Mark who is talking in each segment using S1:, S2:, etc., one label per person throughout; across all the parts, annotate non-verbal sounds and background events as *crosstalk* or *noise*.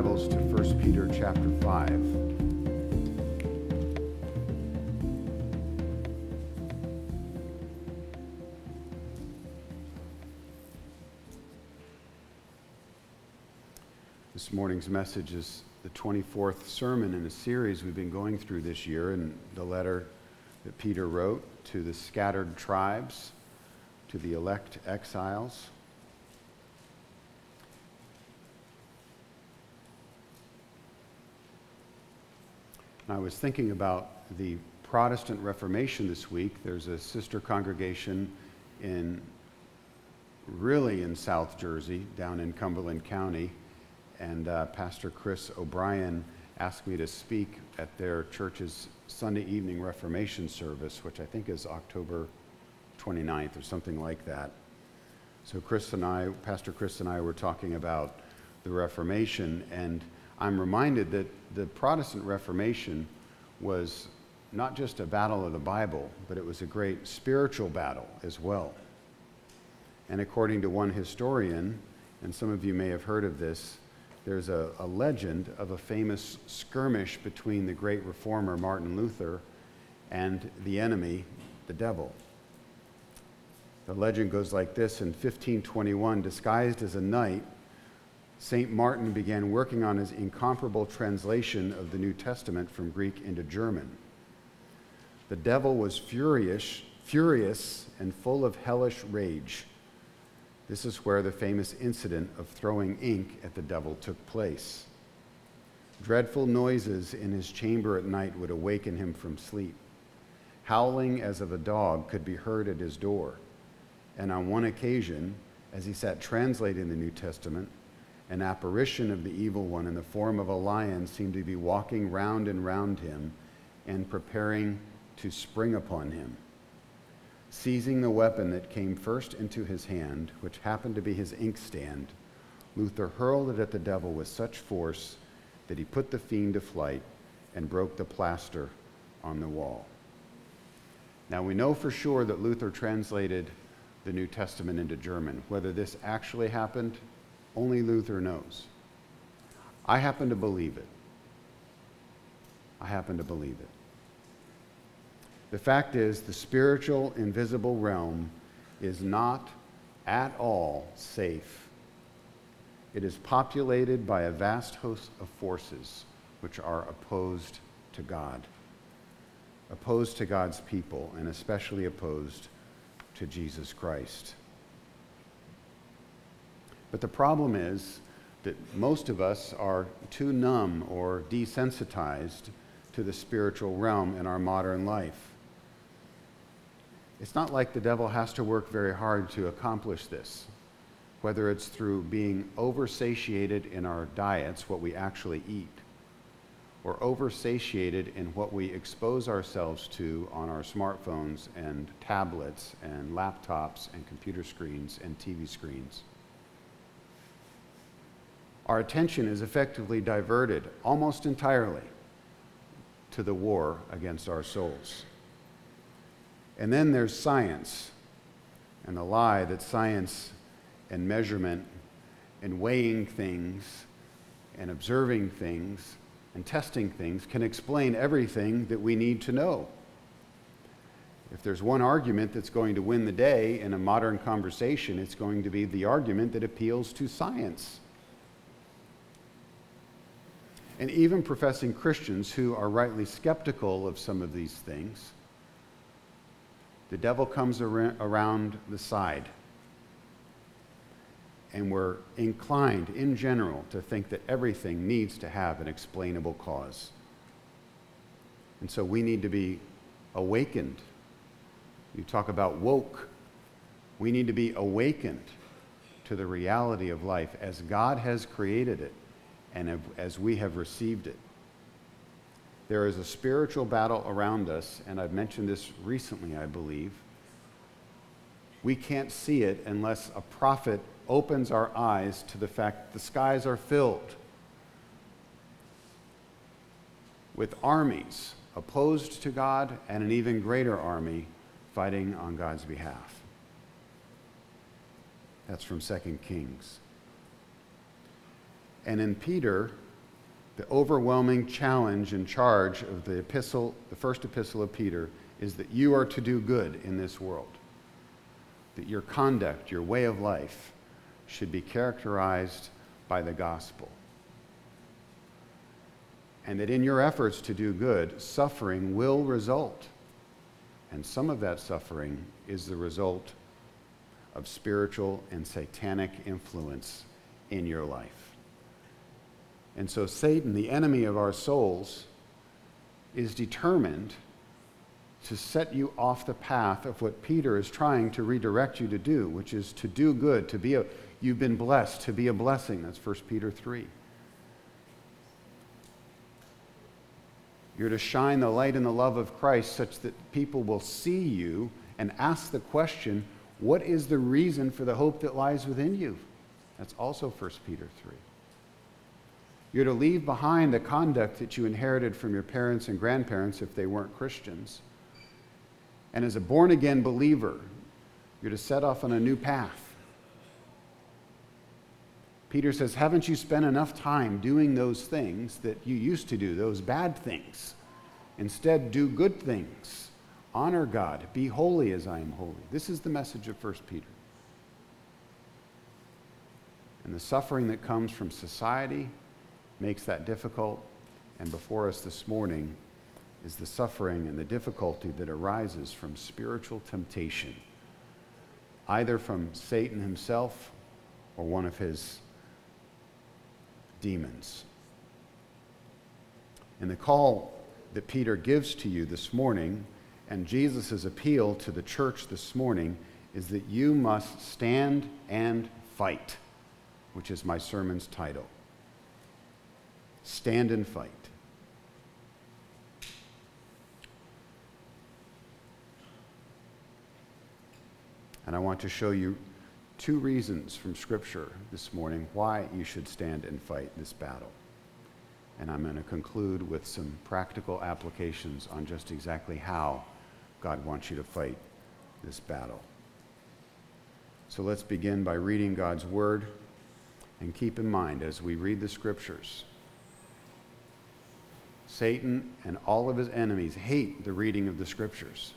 S1: Bibles to 1 Peter chapter 5. This morning's message is the 24th sermon in a series we've been going through this year in the letter that Peter wrote to the scattered tribes, to the elect exiles. I was thinking about the Protestant Reformation this week. There's a sister congregation in really in South Jersey, down in Cumberland County, and uh, Pastor Chris O'Brien asked me to speak at their church's Sunday evening Reformation service, which I think is October 29th or something like that. So Chris and I, Pastor Chris and I, were talking about the Reformation, and I'm reminded that the Protestant Reformation was not just a battle of the Bible, but it was a great spiritual battle as well. And according to one historian, and some of you may have heard of this, there's a, a, legend of a famous skirmish between the great reformer Martin Luther and the enemy, the devil. The legend goes like this In 1521, disguised as a knight, St. Martin began working on his incomparable translation of the New Testament from Greek into German. The devil was furious, furious and full of hellish rage. This is where the famous incident of throwing ink at the devil took place. Dreadful noises in his chamber at night would awaken him from sleep. Howling as of a dog could be heard at his door. And on one occasion, as he sat translating the New Testament, an apparition of the evil one in the form of a lion seemed to be walking round and round him and preparing to spring upon him. Seizing the weapon that came first into his hand, which happened to be his inkstand, Luther hurled it at the devil with such force that he put the fiend to flight and broke the plaster on the wall. Now, we know for sure that Luther translated the New Testament into German. Whether this actually happened only Luther knows. I happen to believe it. I happen to believe it. The fact is, the spiritual, invisible realm is not at all safe. It is populated by a vast host of forces which are opposed to God, opposed to God's people, and especially opposed to Jesus Christ. But the problem is that most of us are too numb or desensitized to the spiritual realm in our modern life. It's not like the devil has to work very hard to accomplish this, whether it's through being oversatiated in our diets, what we actually eat, or oversatiated in what we expose ourselves to on our smartphones and tablets and laptops and computer screens and TV screens our attention is effectively diverted almost entirely to the war against our souls. And then there's science and the lie that science and measurement and weighing things and observing things and testing things can explain everything that we need to know. If there's one argument that's going to win the day in a modern conversation, it's going to be the argument that appeals to science and even professing Christians who are rightly skeptical of some of these things, the devil comes ar- around the side. And we're inclined, in general, to think that everything needs to have an explainable cause. And so we need to be awakened. You talk about woke. We need to be awakened to the reality of life as God has created it and as we have received it. There is a spiritual battle around us, and I've mentioned this recently, I believe. We can't see it unless a prophet opens our eyes to the fact the skies are filled with armies opposed to God and an even greater army fighting on God's behalf. That's from 2 Kings. And in Peter, the overwhelming challenge and charge of the epistle, the first epistle of Peter, is that you are to do good in this world. That your conduct, your way of life, should be characterized by the gospel. And that in your efforts to do good, suffering will result. And some of that suffering is the result of spiritual and satanic influence in your life. And so, Satan, the enemy of our souls, is determined to set you off the path of what Peter is trying to redirect you to do, which is to do good, to be a, you've been blessed, to be a blessing. That's 1 Peter 3. You're to shine the light and the love of Christ such that people will see you and ask the question, what is the reason for the hope that lies within you? That's also 1 Peter 3. You're to leave behind the conduct that you inherited from your parents and grandparents if they weren't Christians. And as a born again believer, you're to set off on a new path. Peter says, Haven't you spent enough time doing those things that you used to do, those bad things? Instead, do good things. Honor God. Be holy as I am holy. This is the message of 1 Peter. And the suffering that comes from society makes that difficult. And before us this morning is the suffering and the difficulty that arises from spiritual temptation, either from Satan himself or one of his demons. And the call that Peter gives to you this morning and Jesus' appeal to the church this morning is that you must stand and fight, which is my sermon's title. Stand and fight. And I want to show you two reasons from Scripture this morning why you should stand and fight this battle. And I'm going to conclude with some practical applications on just exactly how God wants you to fight this battle. So let's begin by reading God's Word. And keep in mind, as we read the Scriptures, Satan and all of his enemies hate the reading of the Scriptures.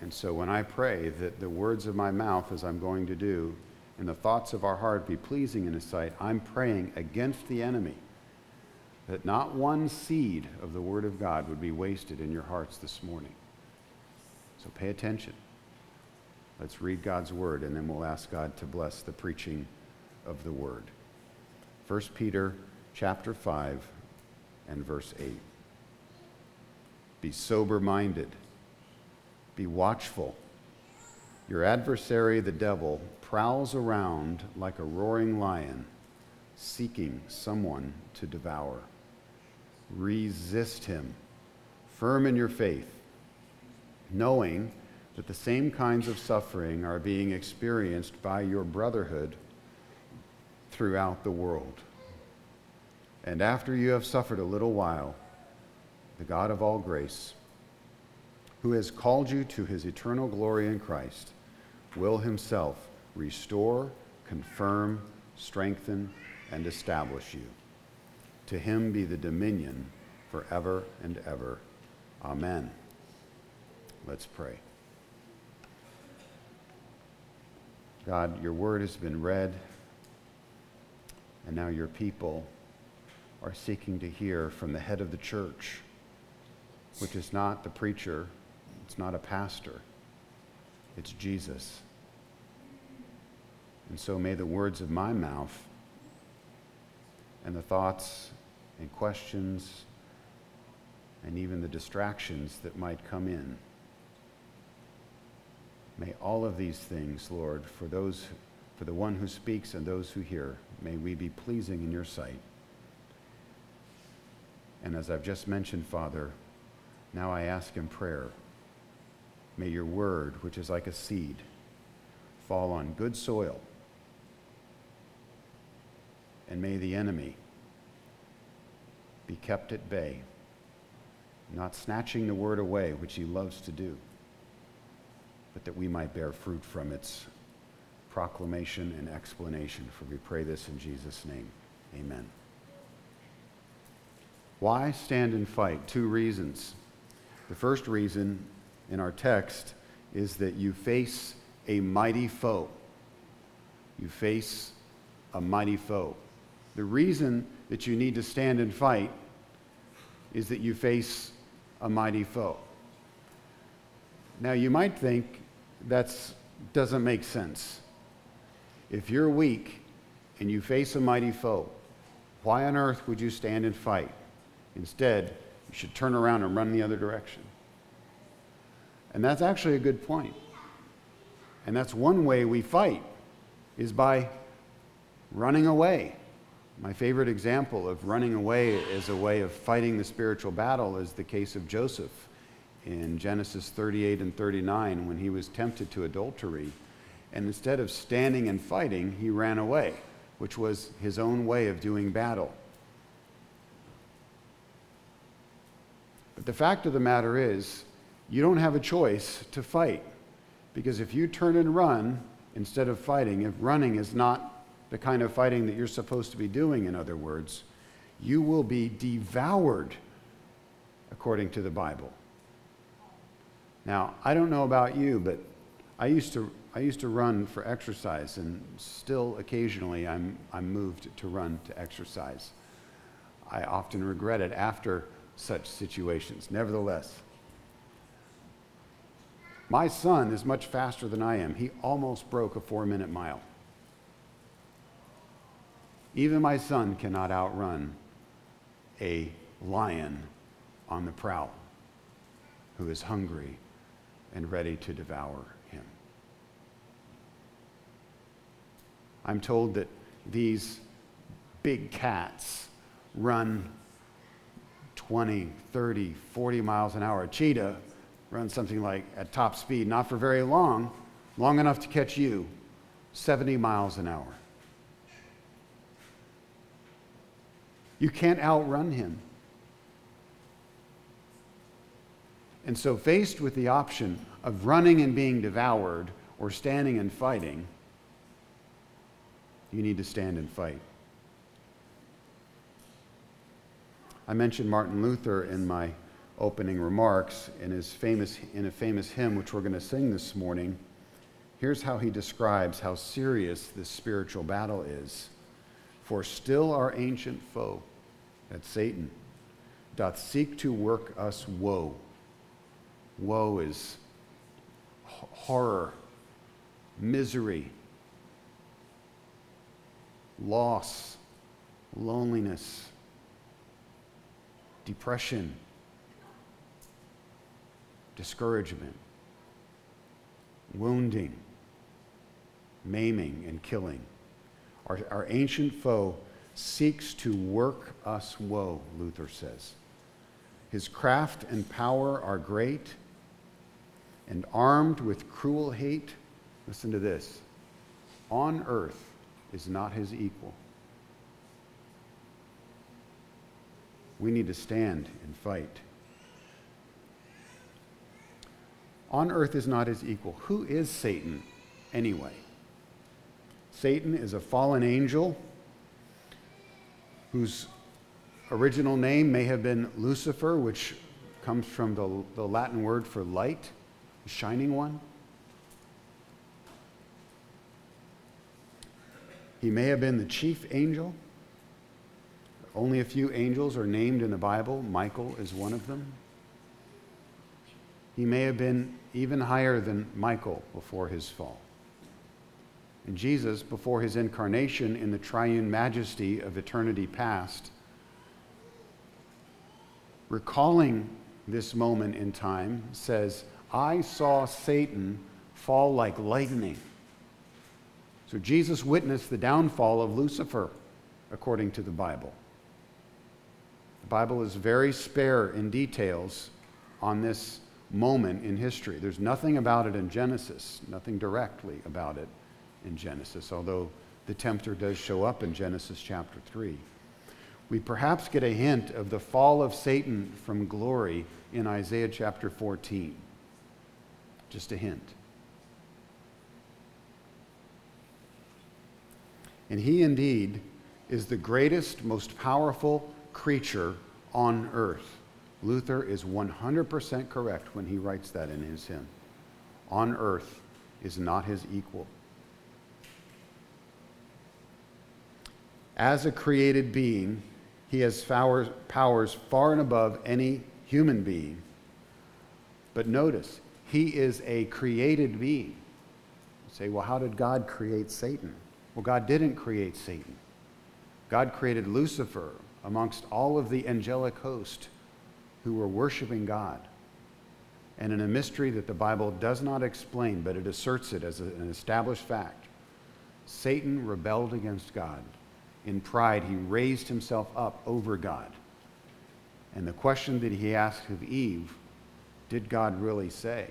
S1: And so when I pray that the words of my mouth, as I'm going to do, and the thoughts of our heart be pleasing in His sight, I'm praying against the enemy that not one seed of the Word of God would be wasted in your hearts this morning. So pay attention. Let's read God's Word, and then we'll ask God to bless the preaching of the Word. 1 Peter chapter 5 and verse 8. Be sober minded be watchful. Your adversary, the devil, prowls around like a roaring lion, seeking someone to devour. Resist him, firm in your faith, knowing that the same kinds of suffering are being experienced by your brotherhood throughout the world. And after you have suffered a little while, the God of all grace, who has called you to his eternal glory in Christ, will himself restore, confirm, strengthen, and establish you. To him be the dominion forever and ever. Amen. Let's pray. God, your word has been read, and now your people are seeking to hear from the head of the church, which is not the preacher it's not a pastor, it's Jesus. And so may the words of my mouth and the thoughts and questions and even the distractions that might come in. May all of these things, Lord, for those for the one who speaks and those who hear, may we be pleasing in your sight. And as I've just mentioned, Father, now I ask in prayer May your word, which is like a seed, fall on good soil. And may the enemy be kept at bay, not snatching the word away, which he loves to do, but that we might bear fruit from its proclamation and explanation. For we pray this in Jesus' name. Amen. Why stand and fight? Two reasons. The first reason in our text is that you face a mighty foe. You face a mighty foe. The reason that you need to stand and fight is that you face a mighty foe. Now, you might think that doesn't make sense. If you're weak and you face a mighty foe, why on earth would you stand and fight? Instead, you should turn around and run the other direction. And that's actually a good point. And that's one way we fight is by running away. My favorite example of running away as a way of fighting the spiritual battle is the case of Joseph in Genesis 38 and 39 when he was tempted to adultery. And instead of standing and fighting, he ran away, which was his own way of doing battle. But the fact of the matter is, you don't have a choice to fight. Because if you turn and run instead of fighting, if running is not the kind of fighting that you're supposed to be doing, in other words, you will be devoured according to the Bible. Now, I don't know about you, but I used to, I used to run for exercise, and still occasionally I'm, I'm moved to run to exercise. I often regret it after such situations. Nevertheless, my son is much faster than I am. He almost broke a four minute mile. Even my son cannot outrun a lion on the prowl who is hungry and ready to devour him. I'm told that these big cats run 20, 30, 40 miles an hour. A cheetah runs something like at top speed, not for very long, long enough to catch you, 70 miles an hour. You can't outrun him. And so, faced with the option of running and being devoured or standing and fighting, you need to stand and fight. I mentioned Martin Luther in my opening remarks in, his famous, in a famous hymn, which we're going to sing this morning. Here's how he describes how serious this spiritual battle is. For still our ancient foe, that's Satan, doth seek to work us woe. Woe is horror, misery, loss, loneliness, depression, discouragement, wounding, maiming, and killing. Our, our ancient foe seeks to work us woe, Luther says. His craft and power are great, and armed with cruel hate, listen to this on earth is not his equal. We need to stand and fight. On earth is not his equal. Who is Satan anyway? Satan is a fallen angel whose original name may have been Lucifer, which comes from the, the Latin word for light, shining one. He may have been the chief angel. Only a few angels are named in the Bible. Michael is one of them. He may have been even higher than Michael before his fall. And Jesus, before his incarnation in the triune majesty of eternity past, recalling this moment in time, says, I saw Satan fall like lightning. So Jesus witnessed the downfall of Lucifer, according to the Bible. Bible is very spare in details on this moment in history. There's nothing about it in Genesis, nothing directly about it in Genesis, although the tempter does show up in Genesis chapter 3. We perhaps get a hint of the fall of Satan from glory in Isaiah chapter 14. Just a hint. And he indeed is the greatest, most powerful creature on earth. Luther is 100% correct when he writes that in his hymn. On earth is not his equal. As a created being, he has powers far and above any human being. But notice, he is a created being. You say, well, how did God create Satan? Well, God didn't create Satan. God created Lucifer amongst all of the angelic host who were worshiping God. And in a mystery that the Bible does not explain, but it asserts it as an established fact, Satan rebelled against God. In pride, he raised himself up over God. And the question that he asked of Eve, did God really say?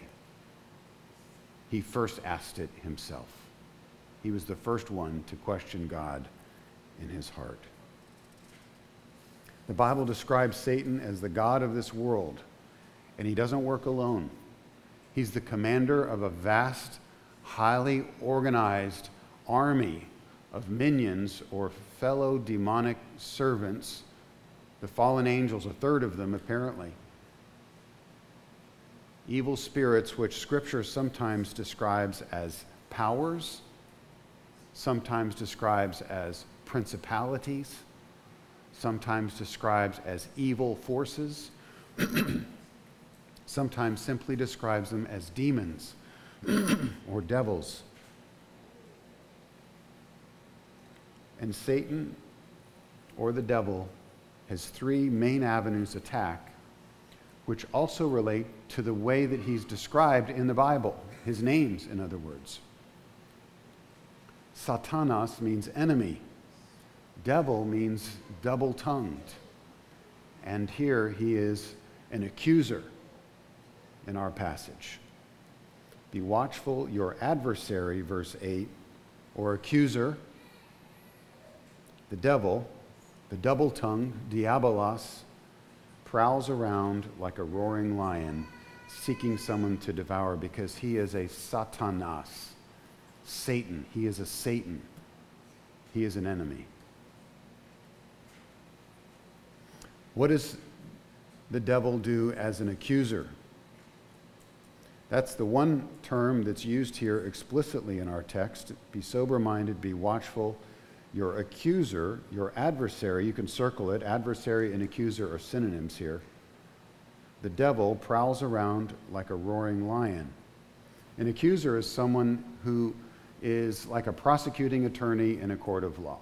S1: He first asked it himself. He was the first one to question God in his heart. The Bible describes Satan as the God of this world, and he doesn't work alone. He's the commander of a vast, highly organized army of minions or fellow demonic servants, the fallen angels, a third of them apparently. Evil spirits, which Scripture sometimes describes as powers, sometimes describes as principalities, sometimes describes as evil forces, *clears throat* sometimes simply describes them as demons *clears throat* or devils. And Satan or the devil has three main avenues attack, which also relate to the way that he's described in the Bible, his names, in other words. Satanas means enemy. Devil means double tongued. And here he is an accuser in our passage. Be watchful, your adversary, verse 8, or accuser, the devil, the double tongued, diabolos, prowls around like a roaring lion, seeking someone to devour because he is a satanas, Satan. He is a Satan. He is an enemy. What does the devil do as an accuser? That's the one term that's used here explicitly in our text. Be sober minded, be watchful your accuser, your adversary, you can circle it, adversary and accuser are synonyms here. The devil prowls around like a roaring lion. An accuser is someone who is like a prosecuting attorney in a court of law.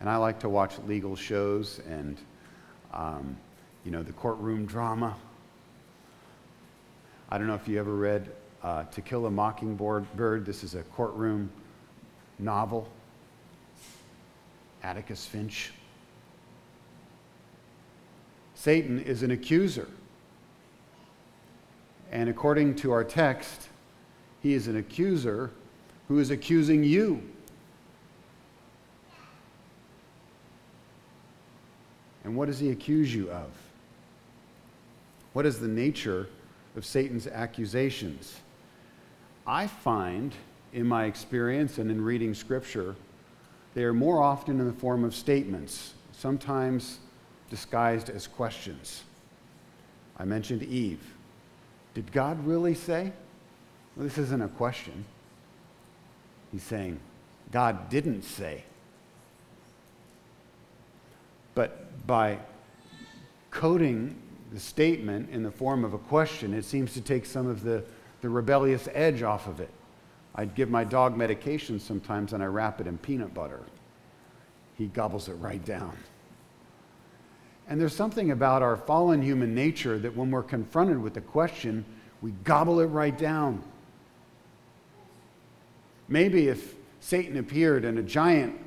S1: And I like to watch legal shows and, um, you know, the courtroom drama. I don't know if you ever read uh, To Kill a Mockingbird. This is a courtroom novel. Atticus Finch. Satan is an accuser. And according to our text, he is an accuser who is accusing you. And what does he accuse you of? What is the nature of Satan's accusations? I find in my experience and in reading Scripture they are more often in the form of statements, sometimes disguised as questions. I mentioned Eve. Did God really say? Well, this isn't a question. He's saying, God didn't say. But by coding the statement in the form of a question, it seems to take some of the, the rebellious edge off of it. I'd give my dog medication sometimes and I wrap it in peanut butter. He gobbles it right down. And there's something about our fallen human nature that when we're confronted with a question, we gobble it right down. Maybe if Satan appeared in a giant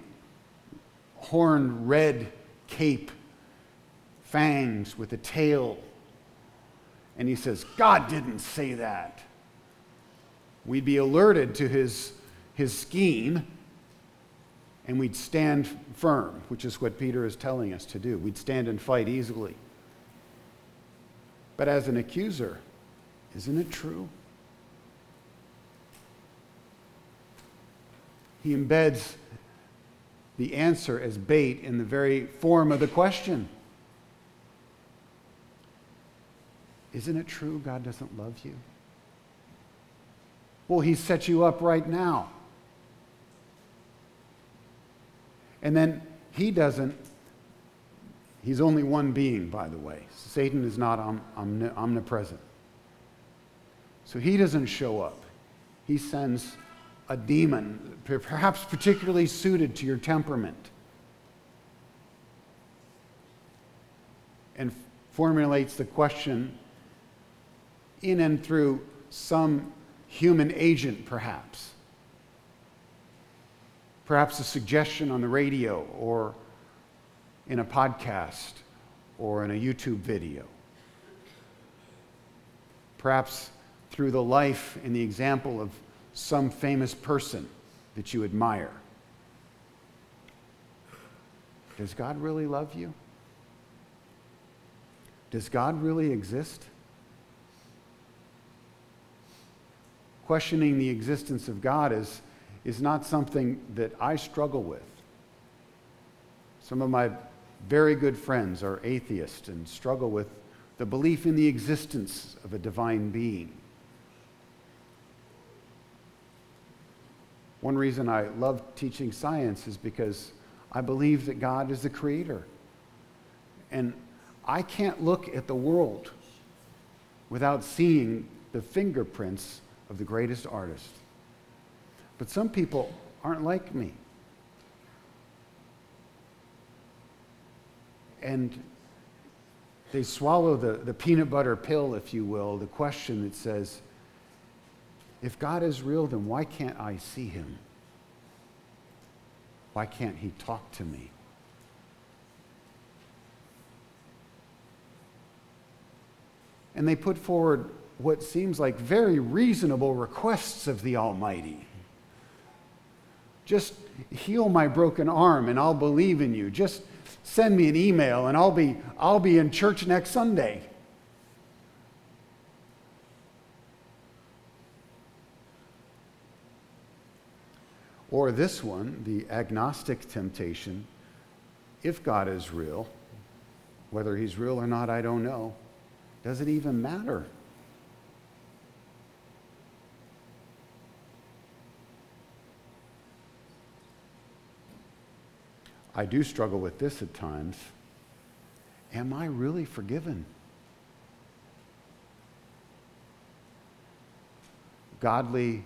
S1: horned red cape, fangs with a tail, and he says, God didn't say that we'd be alerted to his, his scheme and we'd stand firm, which is what Peter is telling us to do. We'd stand and fight easily. But as an accuser, isn't it true? He embeds the answer as bait in the very form of the question. Isn't it true God doesn't love you? Well, He set you up right now. And then He doesn't, He's only one being, by the way. Satan is not omnipresent. So He doesn't show up. He sends a demon, perhaps particularly suited to your temperament, and formulates the question in and through some human agent, perhaps. Perhaps a suggestion on the radio or in a podcast or in a YouTube video. Perhaps through the life and the example of some famous person that you admire. Does God really love you? Does God really exist? Questioning the existence of God is, is not something that I struggle with. Some of my very good friends are atheists and struggle with the belief in the existence of a divine being. One reason I love teaching science is because I believe that God is the creator. And I can't look at the world without seeing the fingerprints of the greatest artist. But some people aren't like me. And they swallow the, the peanut butter pill, if you will, the question that says, if God is real, then why can't I see him? Why can't he talk to me? And they put forward what seems like very reasonable requests of the Almighty. Just heal my broken arm and I'll believe in you. Just send me an email and I'll be, I'll be in church next Sunday. Or this one, the agnostic temptation if God is real, whether he's real or not, I don't know. Does it even matter? I do struggle with this at times. Am I really forgiven? Godly,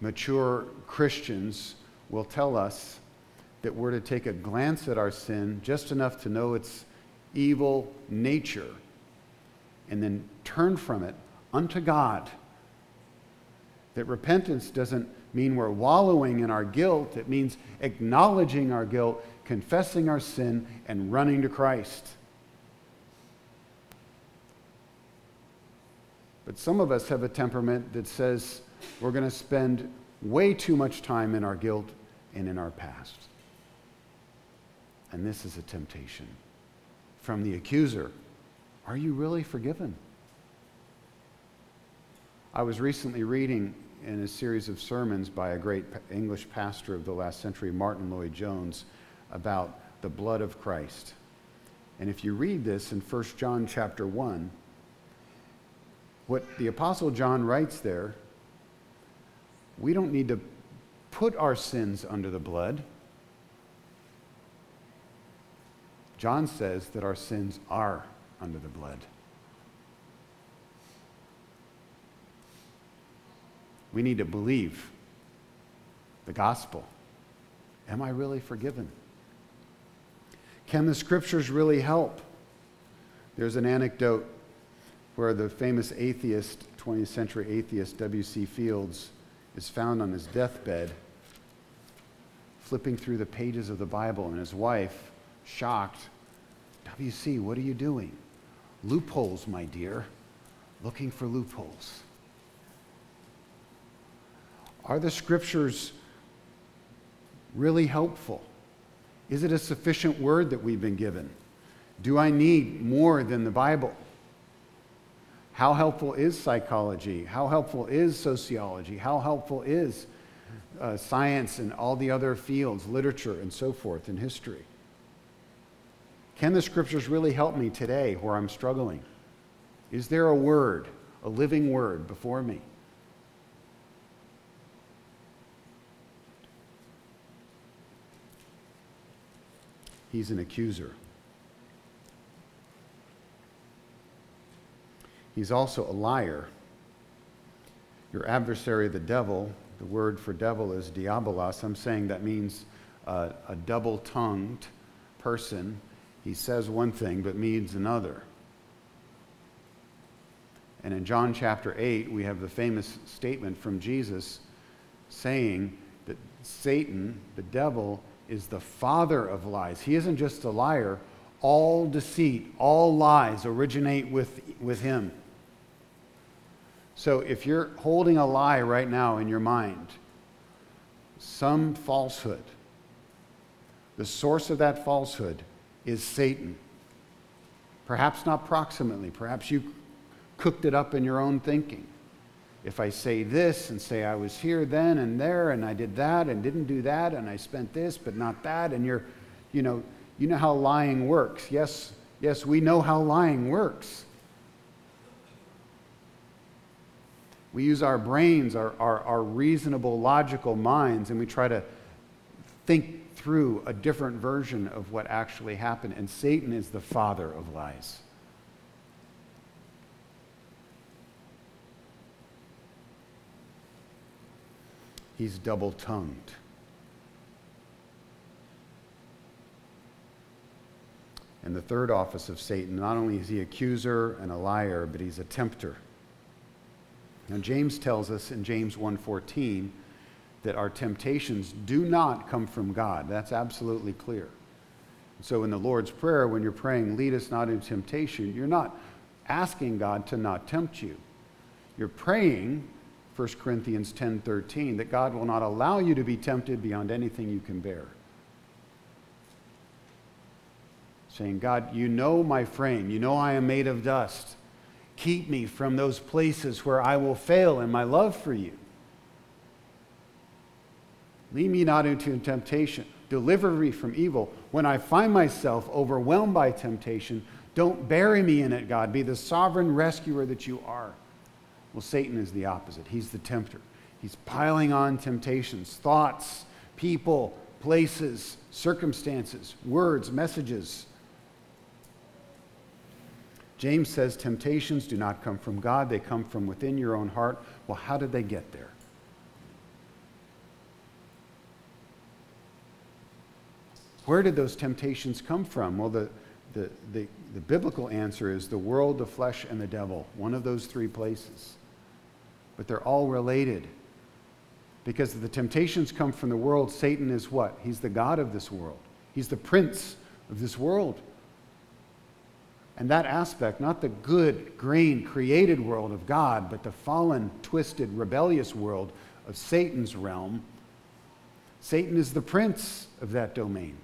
S1: mature Christians will tell us that we're to take a glance at our sin just enough to know its evil nature and then turn from it unto God. That repentance doesn't mean we're wallowing in our guilt, it means acknowledging our guilt confessing our sin, and running to Christ. But some of us have a temperament that says we're going to spend way too much time in our guilt and in our past. And this is a temptation from the accuser. Are you really forgiven? I was recently reading in a series of sermons by a great English pastor of the last century, Martyn Lloyd-Jones, about the blood of Christ. And if you read this in 1 John chapter 1, what the Apostle John writes there, we don't need to put our sins under the blood. John says that our sins are under the blood. We need to believe the gospel. Am I really forgiven? Can the scriptures really help? There's an anecdote where the famous atheist, 20th century atheist W.C. Fields, is found on his deathbed flipping through the pages of the Bible, and his wife, shocked, W.C., what are you doing? Loopholes, my dear, looking for loopholes. Are the scriptures really helpful? Is it a sufficient word that we've been given? Do I need more than the Bible? How helpful is psychology? How helpful is sociology? How helpful is uh, science and all the other fields, literature and so forth, and history. Can the scriptures really help me today where I'm struggling? Is there a word, a living word before me? He's an accuser. He's also a liar. Your adversary, the devil, the word for devil is diabolos. I'm saying that means uh, a double tongued person. He says one thing but means another. And in John chapter 8, we have the famous statement from Jesus saying that Satan, the devil, is the father of lies. He isn't just a liar, all deceit, all lies originate with, with him. So if you're holding a lie right now in your mind, some falsehood, the source of that falsehood is Satan. Perhaps not proximately, perhaps you cooked it up in your own thinking. If I say this and say I was here then and there and I did that and didn't do that and I spent this but not that and you're you know you know how lying works. Yes, yes, we know how lying works. We use our brains, our, our, our reasonable, logical minds, and we try to think through a different version of what actually happened. And Satan is the father of lies. He's double tongued. And the third office of Satan, not only is he accuser and a liar, but he's a tempter. Now James tells us in James 1:14 that our temptations do not come from God. That's absolutely clear. So in the Lord's prayer when you're praying lead us not into temptation, you're not asking God to not tempt you. You're praying 1 Corinthians 10:13 that God will not allow you to be tempted beyond anything you can bear. Saying, God, you know my frame. You know I am made of dust. Keep me from those places where I will fail in my love for you. Lead me not into temptation. Deliver me from evil. When I find myself overwhelmed by temptation, don't bury me in it, God. Be the sovereign rescuer that you are. Well, Satan is the opposite. He's the tempter. He's piling on temptations, thoughts, people, places, circumstances, words, messages James says temptations do not come from God, they come from within your own heart. Well, how did they get there? Where did those temptations come from? Well, the, the, the, the, biblical answer is the world, the flesh, and the devil. One of those three places. But they're all related. Because the temptations come from the world, Satan is what? He's the God of this world, he's the prince of this world. And that aspect, not the good, green, created world of God, but the fallen, twisted, rebellious world of Satan's realm, Satan is the prince of that domain.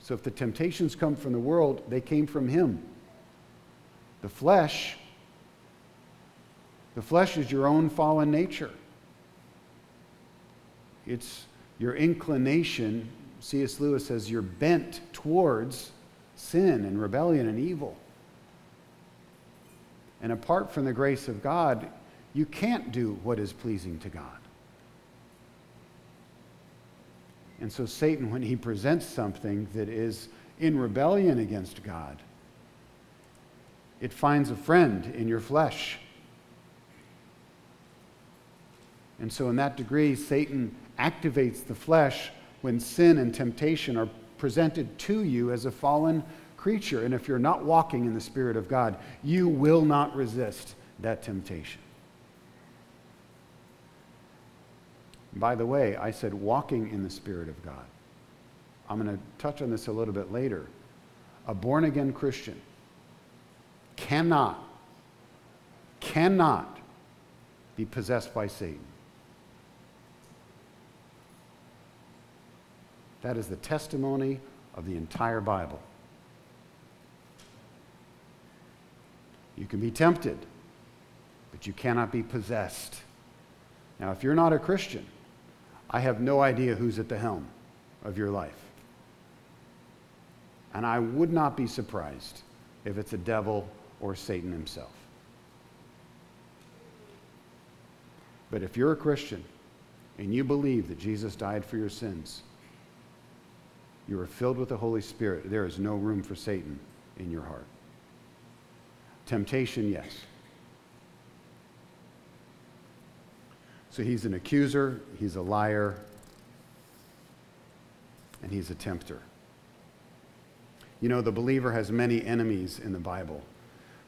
S1: So if the temptations come from the world, they came from him. The flesh, the flesh is your own fallen nature. It's your inclination, C.S. Lewis says, you're bent towards sin and rebellion and evil. And apart from the grace of God, you can't do what is pleasing to God. And so, Satan, when he presents something that is in rebellion against God, it finds a friend in your flesh. And so, in that degree, Satan activates the flesh when sin and temptation are presented to you as a fallen creature. And if you're not walking in the Spirit of God, you will not resist that temptation. By the way, I said walking in the Spirit of God. I'm going to touch on this a little bit later. A born again Christian cannot, cannot be possessed by Satan. That is the testimony of the entire Bible. You can be tempted, but you cannot be possessed. Now, if you're not a Christian, I have no idea who's at the helm of your life. And I would not be surprised if it's a devil or Satan himself. But if you're a Christian and you believe that Jesus died for your sins, you are filled with the Holy Spirit, there is no room for Satan in your heart. Temptation, yes. So he's an accuser, he's a liar, and he's a tempter. You know, the believer has many enemies in the Bible,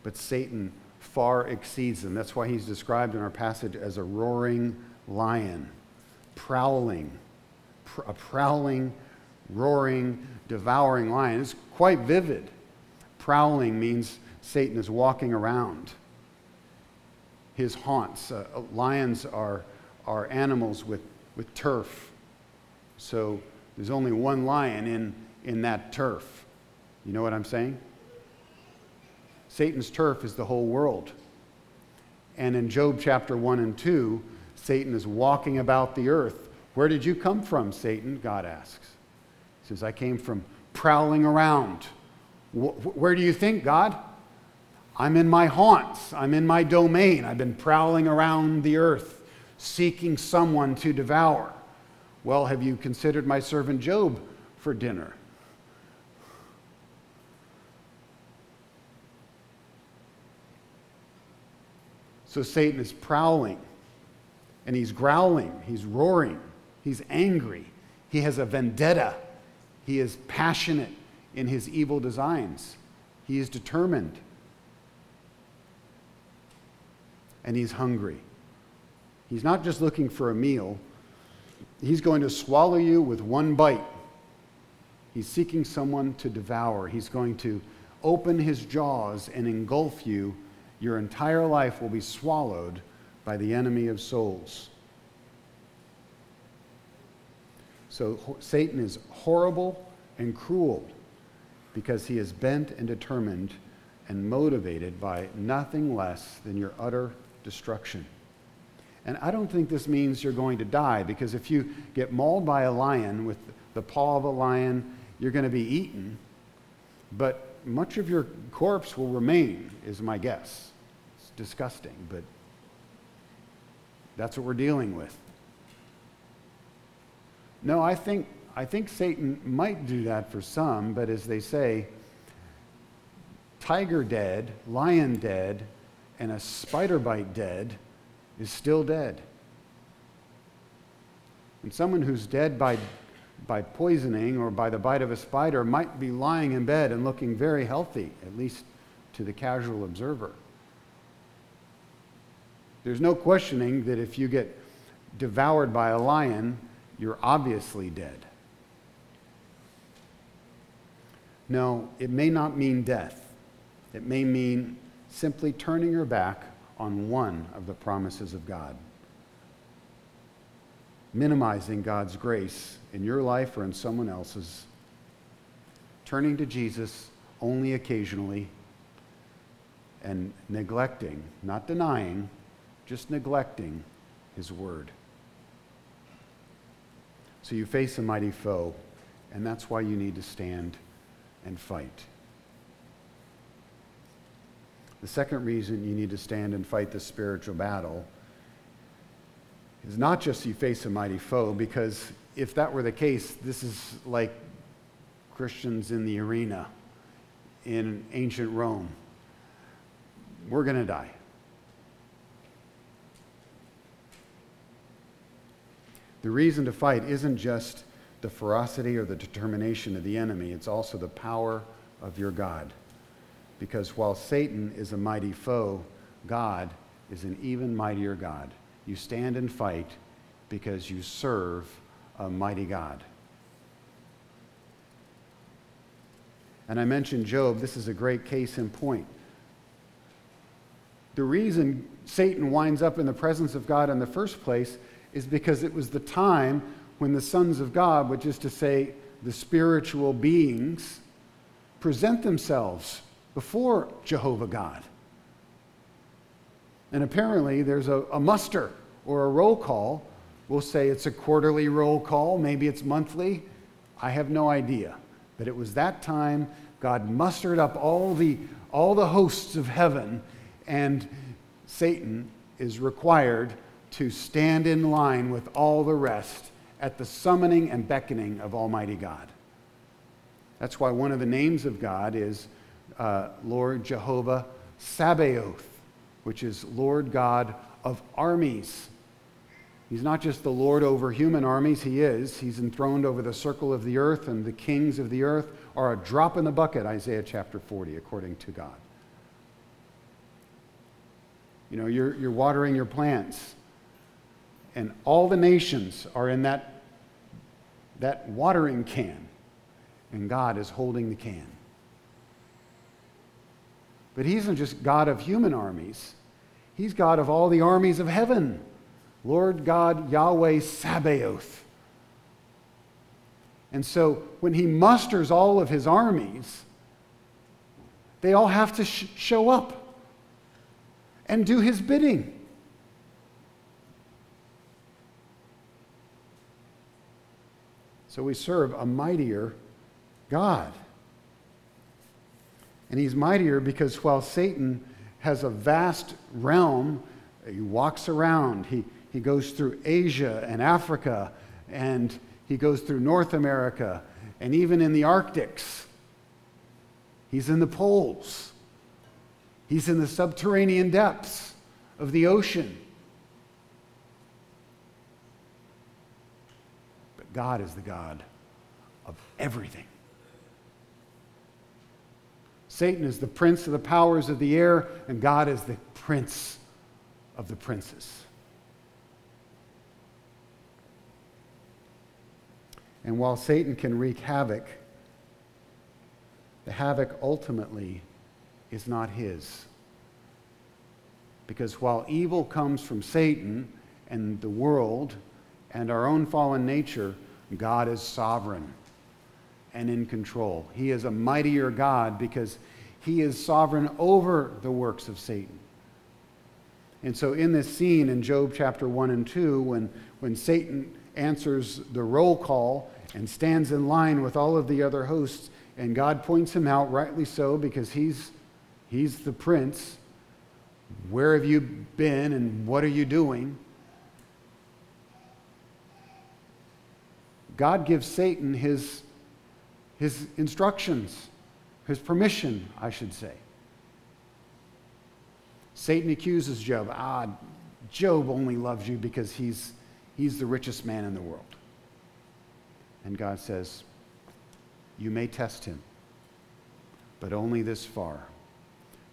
S1: but Satan far exceeds them. That's why he's described in our passage as a roaring lion, prowling, pr- a prowling, roaring, devouring lion. It's quite vivid. Prowling means Satan is walking around his haunts. Uh, lions are, are animals with, with turf. So there's only one lion in, in that turf. You know what I'm saying? Satan's turf is the whole world. And in Job chapter 1 and 2, Satan is walking about the earth. Where did you come from, Satan? God asks. Says, I came from prowling around. Where do you think, God? I'm in my haunts. I'm in my domain. I've been prowling around the earth, seeking someone to devour. Well, have you considered my servant Job for dinner? So Satan is prowling and he's growling, he's roaring, he's angry, he has a vendetta, he is passionate in his evil designs, he is determined, and he's hungry. He's not just looking for a meal, he's going to swallow you with one bite. He's seeking someone to devour. He's going to open his jaws and engulf you your entire life will be swallowed by the enemy of souls. So Satan is horrible and cruel because he is bent and determined and motivated by nothing less than your utter destruction. And I don't think this means you're going to die because if you get mauled by a lion with the paw of a lion, you're going to be eaten. But much of your corpse will remain, is my guess. It's disgusting, but that's what we're dealing with. No, I think, I think Satan might do that for some, but as they say, tiger dead, lion dead, and a spider bite dead is still dead. And someone who's dead by by poisoning or by the bite of a spider might be lying in bed and looking very healthy, at least to the casual observer. There's no questioning that if you get devoured by a lion, you're obviously dead. No, it may not mean death. It may mean simply turning your back on one of the promises of God minimizing God's grace in your life or in someone else's, turning to Jesus only occasionally, and neglecting, not denying, just neglecting his word. So you face a mighty foe, and that's why you need to stand and fight. The second reason you need to stand and fight the spiritual battle is not just you face a mighty foe, because if that were the case, this is like Christians in the arena in ancient Rome. We're going to die. The reason to fight isn't just the ferocity or the determination of the enemy, it's also the power of your God. Because while Satan is a mighty foe, God is an even mightier God. You stand and fight because you serve a mighty God. And I mentioned Job. This is a great case in point. The reason Satan winds up in the presence of God in the first place is because it was the time when the sons of God, which is to say, the spiritual beings, present themselves before Jehovah God. And apparently, there's a, a muster or a roll call we'll say it's a quarterly roll call, maybe it's monthly. I have no idea. But it was that time God mustered up all the, all the hosts of heaven, and Satan is required to stand in line with all the rest at the summoning and beckoning of Almighty God. That's why one of the names of God is uh, Lord Jehovah Sabaoth, which is Lord God of armies. He's not just the Lord over human armies, he is. He's enthroned over the circle of the earth, and the kings of the earth are a drop in the bucket, Isaiah chapter 40, according to God. You know, you're, you're watering your plants, and all the nations are in that, that watering can, and God is holding the can. But He isn't just God of human armies, He's God of all the armies of heaven. Lord God Yahweh Sabaoth. And so when he musters all of his armies, they all have to sh- show up and do his bidding. So we serve a mightier God. And he's mightier because while Satan has a vast realm, he walks around, he, he goes through Asia and Africa, and he goes through North America, and even in the Arctics. He's in the poles. He's in the subterranean depths of the ocean. God is the God of everything. Satan is the prince of the powers of the air, and God is the prince of the princes. And while Satan can wreak havoc, the havoc ultimately is not his. Because while evil comes from Satan and the world and our own fallen nature, God is sovereign and in control. He is a mightier God because he is sovereign over the works of Satan. And so, in this scene in Job chapter 1 and 2, when, when Satan answers the roll call and stands in line with all of the other hosts, and God points him out, rightly so, because he's, he's the prince. Where have you been and what are you doing? God gives Satan his, his instructions, his permission, I should say. Satan accuses Job. Ah, Job only loves you because he's, he's the richest man in the world. And God says, You may test him, but only this far.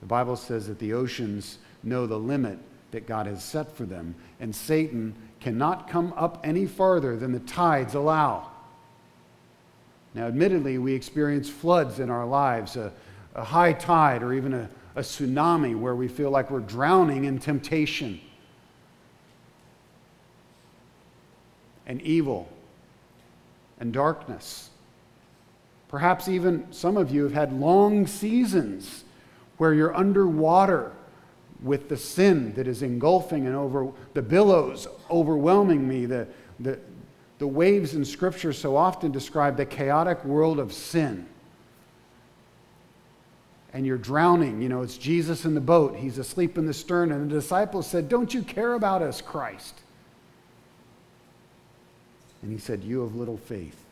S1: The Bible says that the oceans know the limit that God has set for them, and Satan cannot come up any farther than the tides allow. Now, admittedly, we experience floods in our lives, a, a high tide, or even a, a tsunami where we feel like we're drowning in temptation and evil and darkness. Perhaps even some of you have had long seasons where you're underwater with the sin that is engulfing and over the billows overwhelming me. The, the, the waves in Scripture so often describe the chaotic world of sin. And you're drowning. You know, it's Jesus in the boat. He's asleep in the stern. And the disciples said, Don't you care about us, Christ? And he said, You have little faith.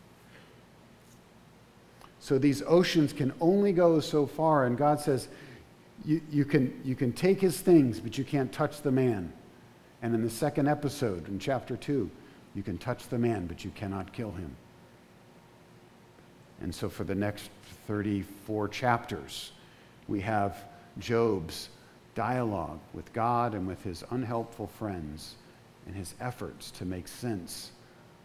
S1: So these oceans can only go so far. And God says, you, you, can, you can take his things, but you can't touch the man. And in the second episode, in chapter 2, you can touch the man, but you cannot kill him. And so for the next 34 chapters, we have Job's dialogue with God and with his unhelpful friends and his efforts to make sense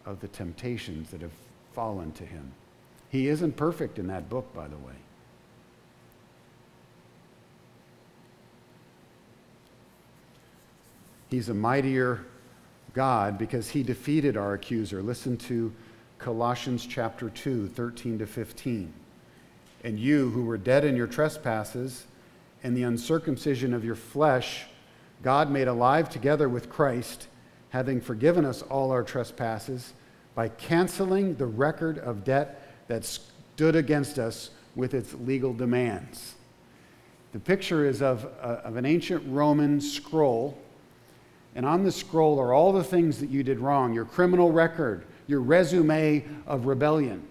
S1: of the temptations that have fallen to him. He isn't perfect in that book, by the way. He's a mightier God because he defeated our accuser. Listen to Colossians chapter 2, 13 to 15. And you who were dead in your trespasses and the uncircumcision of your flesh, God made alive together with Christ having forgiven us all our trespasses by canceling the record of debt that stood against us with its legal demands. The picture is of, uh, of an ancient Roman scroll, and on the scroll are all the things that you did wrong your criminal record, your resume of rebellion.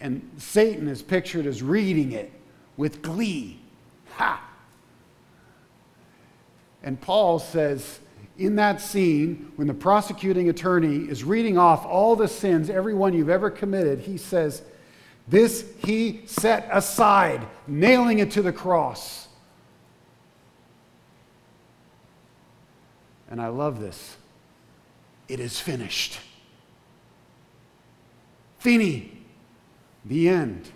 S1: And Satan is pictured as reading it with glee. Ha! And Paul says, in that scene, when the prosecuting attorney is reading off all the sins, every one you've ever committed, he says, This he set aside, nailing it to the cross. And I love this. It is finished. Fini. The end.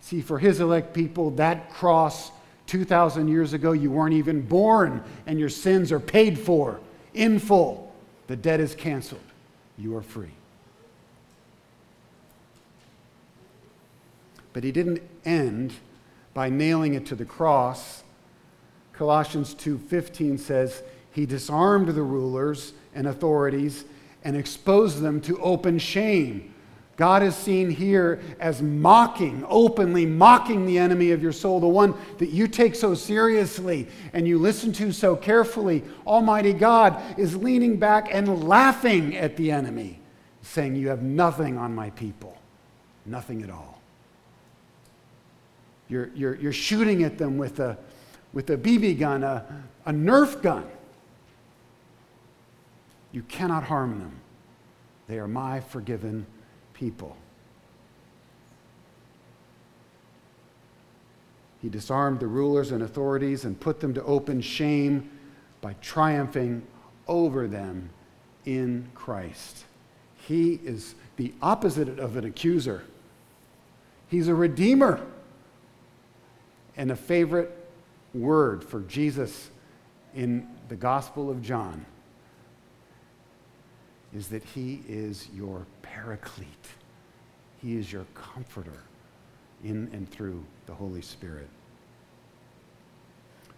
S1: See, for his elect people, that cross 2,000 years ago, you weren't even born, and your sins are paid for in full. The debt is canceled. You are free. But he didn't end by nailing it to the cross. Colossians 2:15 says, "He disarmed the rulers and authorities and exposed them to open shame." God is seen here as mocking, openly mocking the enemy of your soul, the one that you take so seriously and you listen to so carefully. Almighty God is leaning back and laughing at the enemy, saying, You have nothing on my people, nothing at all. You're, you're, you're shooting at them with a, with a BB gun, a, a Nerf gun. You cannot harm them. They are my forgiven people. He disarmed the rulers and authorities and put them to open shame by triumphing over them in Christ. He is the opposite of an accuser. He's a redeemer. And a favorite word for Jesus in the Gospel of John is that he is your paraclete. He is your comforter in and through the Holy Spirit.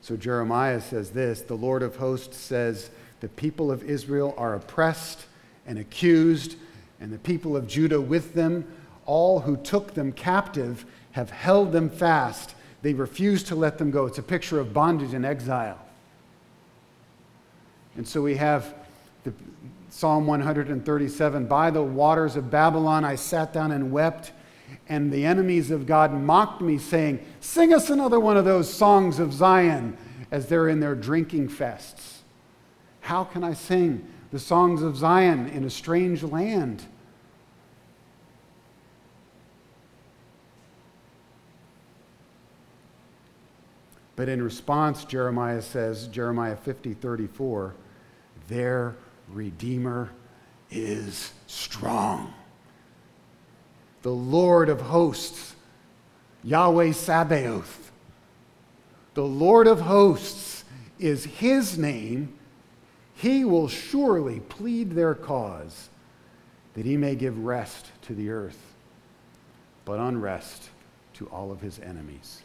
S1: So Jeremiah says this The Lord of hosts says, The people of Israel are oppressed and accused, and the people of Judah with them. All who took them captive have held them fast. They refuse to let them go. It's a picture of bondage and exile. And so we have the, Psalm 137 By the waters of Babylon I sat down and wept, and the enemies of God mocked me, saying, Sing us another one of those songs of Zion as they're in their drinking fests. How can I sing the songs of Zion in a strange land? But in response, Jeremiah says, Jeremiah 50, 34, their Redeemer is strong. The Lord of hosts, Yahweh Sabaoth. The Lord of hosts is his name. He will surely plead their cause that he may give rest to the earth, but unrest to all of his enemies.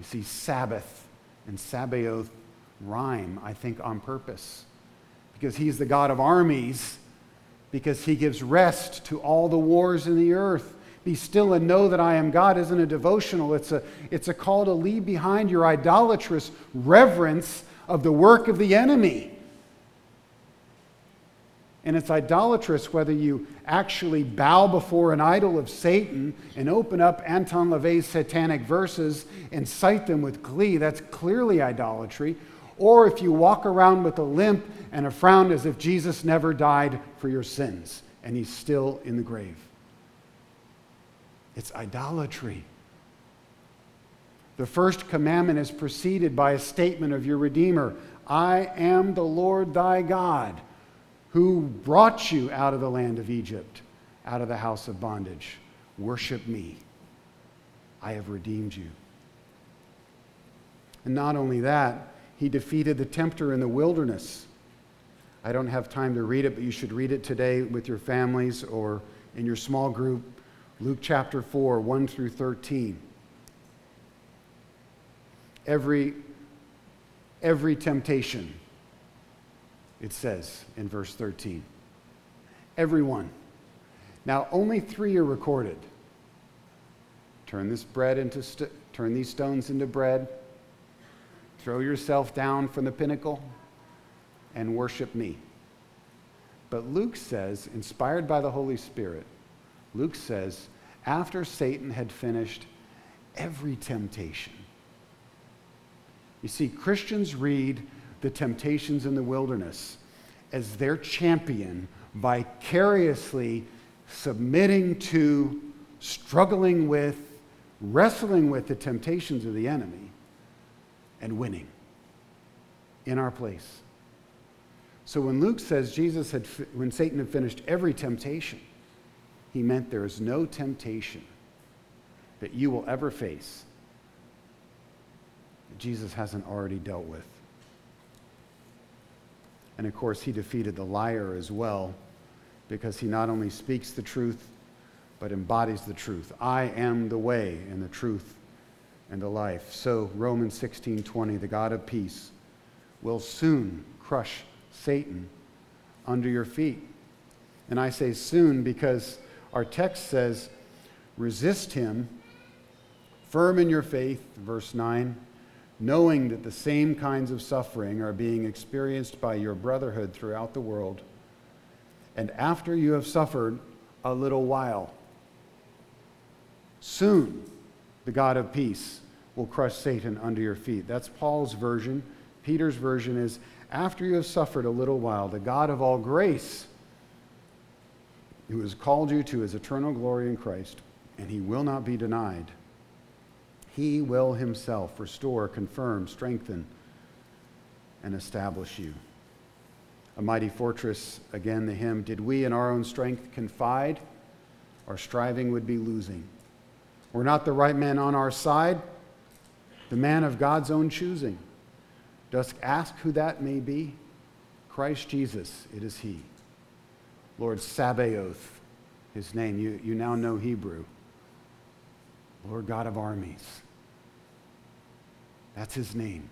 S1: You see, Sabbath and Sabaoth rhyme, I think, on purpose because he's the God of armies, because he gives rest to all the wars in the earth. Be still and know that I am God isn't a devotional, it's a, it's a call to leave behind your idolatrous reverence of the work of the enemy. And it's idolatrous whether you actually bow before an idol of Satan and open up Anton LaVey's satanic verses and cite them with glee. That's clearly idolatry or if you walk around with a limp and a frown as if Jesus never died for your sins and he's still in the grave. It's idolatry. The first commandment is preceded by a statement of your Redeemer I am the Lord thy God who brought you out of the land of Egypt, out of the house of bondage. Worship me. I have redeemed you. And not only that, he defeated the tempter in the wilderness. I don't have time to read it, but you should read it today with your families or in your small group. Luke chapter 4, 1 through 13. Every every temptation, it says in verse 13. Everyone. Now, only three are recorded. Turn this bread into st- turn these stones into bread. Throw yourself down from the pinnacle and worship me. But Luke says, inspired by the Holy Spirit, Luke says, after Satan had finished every temptation. You see, Christians read the temptations in the wilderness as their champion vicariously submitting to, struggling with, wrestling with the temptations of the enemy, and winning in our place. So when Luke says Jesus had, when Satan had finished every temptation, he meant there is no temptation that you will ever face that Jesus hasn't already dealt with. And of course, he defeated the liar as well because he not only speaks the truth, but embodies the truth. I am the way and the truth and the life. So Romans 16:20, the God of peace will soon crush Satan under your feet. And I say soon because our text says, resist him, firm in your faith, verse 9, knowing that the same kinds of suffering are being experienced by your brotherhood throughout the world. And after you have suffered a little while, soon the God of peace will crush Satan under your feet. That's Paul's version. Peter's version is after you have suffered a little while, the God of all grace, who has called you to his eternal glory in Christ, and he will not be denied, he will himself restore, confirm, strengthen, and establish you. A mighty fortress, again, the hymn, did we in our own strength confide, our striving would be losing. We're not the right man on our side, the man of God's own choosing. Dost ask who that may be? Christ Jesus, it is He. Lord Sabaoth, His name. You, you now know Hebrew. Lord God of armies. That's His name.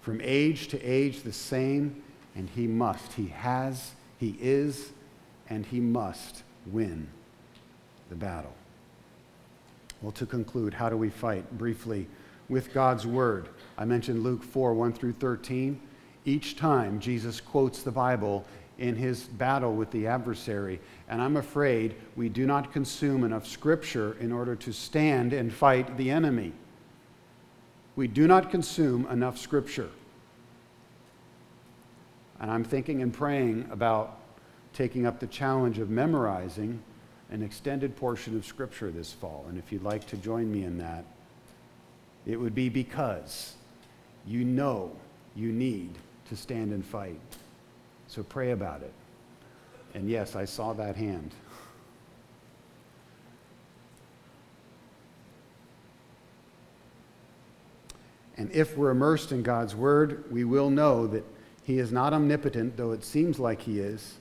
S1: From age to age, the same, and He must. He has, He is, and He must win the battle. Well, to conclude, how do we fight? Briefly, with God's Word. I mentioned Luke 4 1 through 13. Each time Jesus quotes the Bible in his battle with the adversary. And I'm afraid we do not consume enough Scripture in order to stand and fight the enemy. We do not consume enough Scripture. And I'm thinking and praying about taking up the challenge of memorizing an extended portion of Scripture this fall. And if you'd like to join me in that, it would be because you know you need to stand and fight. So pray about it. And yes, I saw that hand. And if we're immersed in God's Word, we will know that He is not omnipotent, though it seems like He is,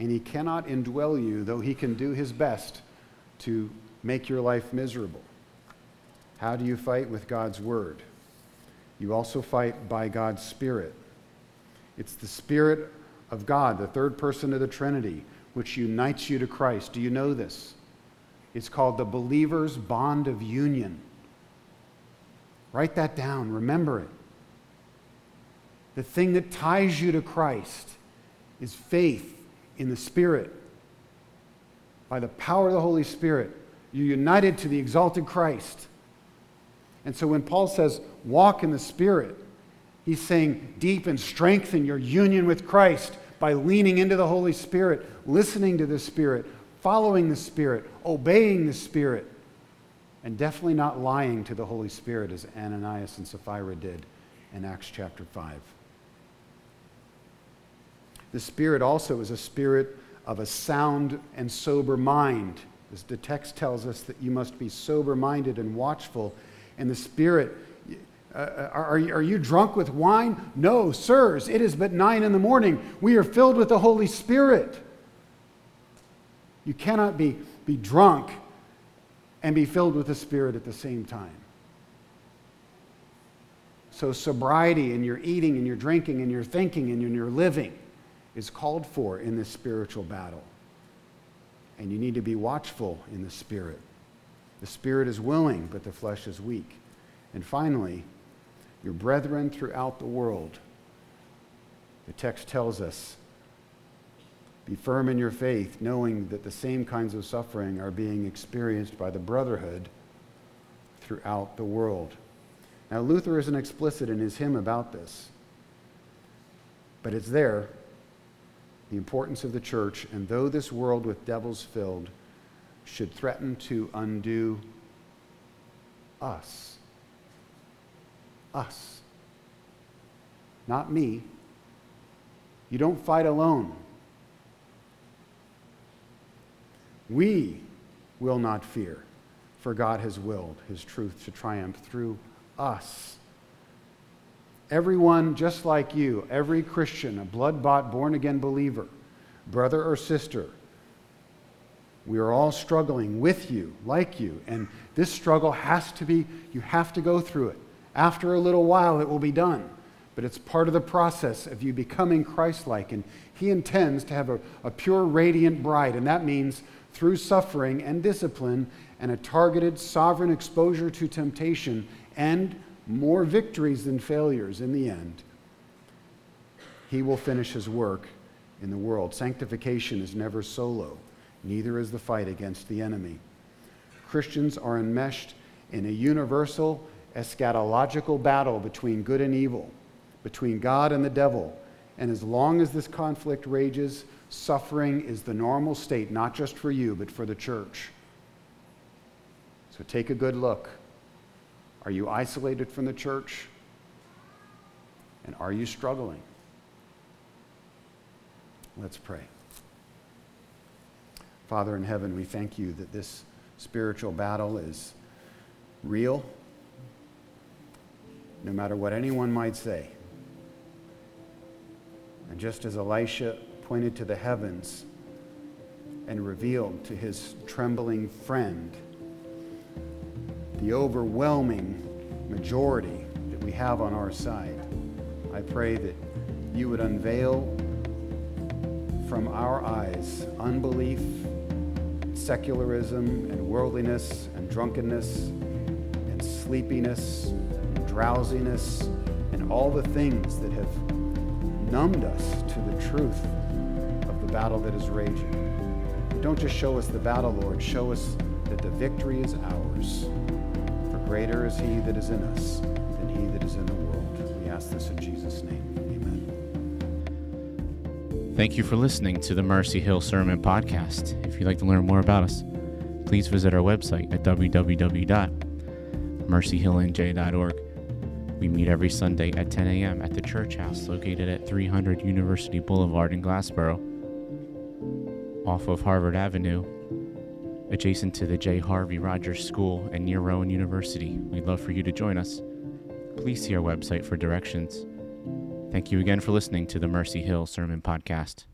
S1: and He cannot indwell you, though He can do His best to make your life miserable. How do you fight with God's Word? You also fight by God's Spirit. It's the Spirit of God, the third person of the Trinity, which unites you to Christ. Do you know this? It's called the believer's bond of union. Write that down, remember it. The thing that ties you to Christ is faith in the Spirit. By the power of the Holy Spirit, you're united to the exalted Christ. And so when Paul says, walk in the Spirit, he's saying, deepen, strengthen your union with Christ by leaning into the Holy Spirit, listening to the Spirit, following the Spirit, obeying the Spirit, and definitely not lying to the Holy Spirit as Ananias and Sapphira did in Acts chapter 5. The Spirit also is a spirit of a sound and sober mind. As the text tells us that you must be sober minded and watchful and the Spirit. Uh, uh, are, are you drunk with wine? No, sirs, it is but nine in the morning. We are filled with the Holy Spirit. You cannot be, be drunk and be filled with the Spirit at the same time. So, sobriety in your eating and your drinking and your thinking and in your living is called for in this spiritual battle. And you need to be watchful in the spirit. The spirit is willing, but the flesh is weak. And finally, your brethren throughout the world. The text tells us be firm in your faith, knowing that the same kinds of suffering are being experienced by the brotherhood throughout the world. Now, Luther isn't explicit in his hymn about this, but it's there the importance of the church, and though this world with devils filled should threaten to undo us, us, not me, you don't fight alone. We will not fear, for God has willed his truth to triumph through us. Everyone just like you, every Christian, a blood bought, born again believer, brother or sister, we are all struggling with you, like you. And this struggle has to be, you have to go through it. After a little while, it will be done. But it's part of the process of you becoming Christ like. And He intends to have a, a pure, radiant bride. And that means through suffering and discipline and a targeted, sovereign exposure to temptation and more victories than failures in the end, he will finish his work in the world. Sanctification is never solo, neither is the fight against the enemy. Christians are enmeshed in a universal eschatological battle between good and evil, between God and the devil. And as long as this conflict rages, suffering is the normal state, not just for you, but for the church. So take a good look. Are you isolated from the church? And are you struggling? Let's pray. Father in heaven, we thank you that this spiritual battle is real, no matter what anyone might say. And just as Elisha pointed to the heavens and revealed to his trembling friend the overwhelming majority that we have on our side. I pray that you would unveil from our eyes unbelief, secularism, and worldliness, and drunkenness, and sleepiness, drowsiness, and all the things that have numbed us to the truth of the battle that is raging. Don't just show us the battle, Lord, show us that the victory is ours. For greater is he that is in us than he that is in the world. We ask this in Jesus' name. Amen.
S2: Thank you for listening to the Mercy Hill Sermon Podcast. If you'd like to learn more about us, please visit our website at www.mercyhillnj.org. We meet every Sunday at 10 a.m. at the church house located at 300 University Boulevard in Glassboro, off of Harvard Avenue adjacent to the J. Harvey Rodgers School and near Rowan University. We'd love for you to join us. Please see our website for directions. Thank you again for listening to the Mercy Hill Sermon Podcast.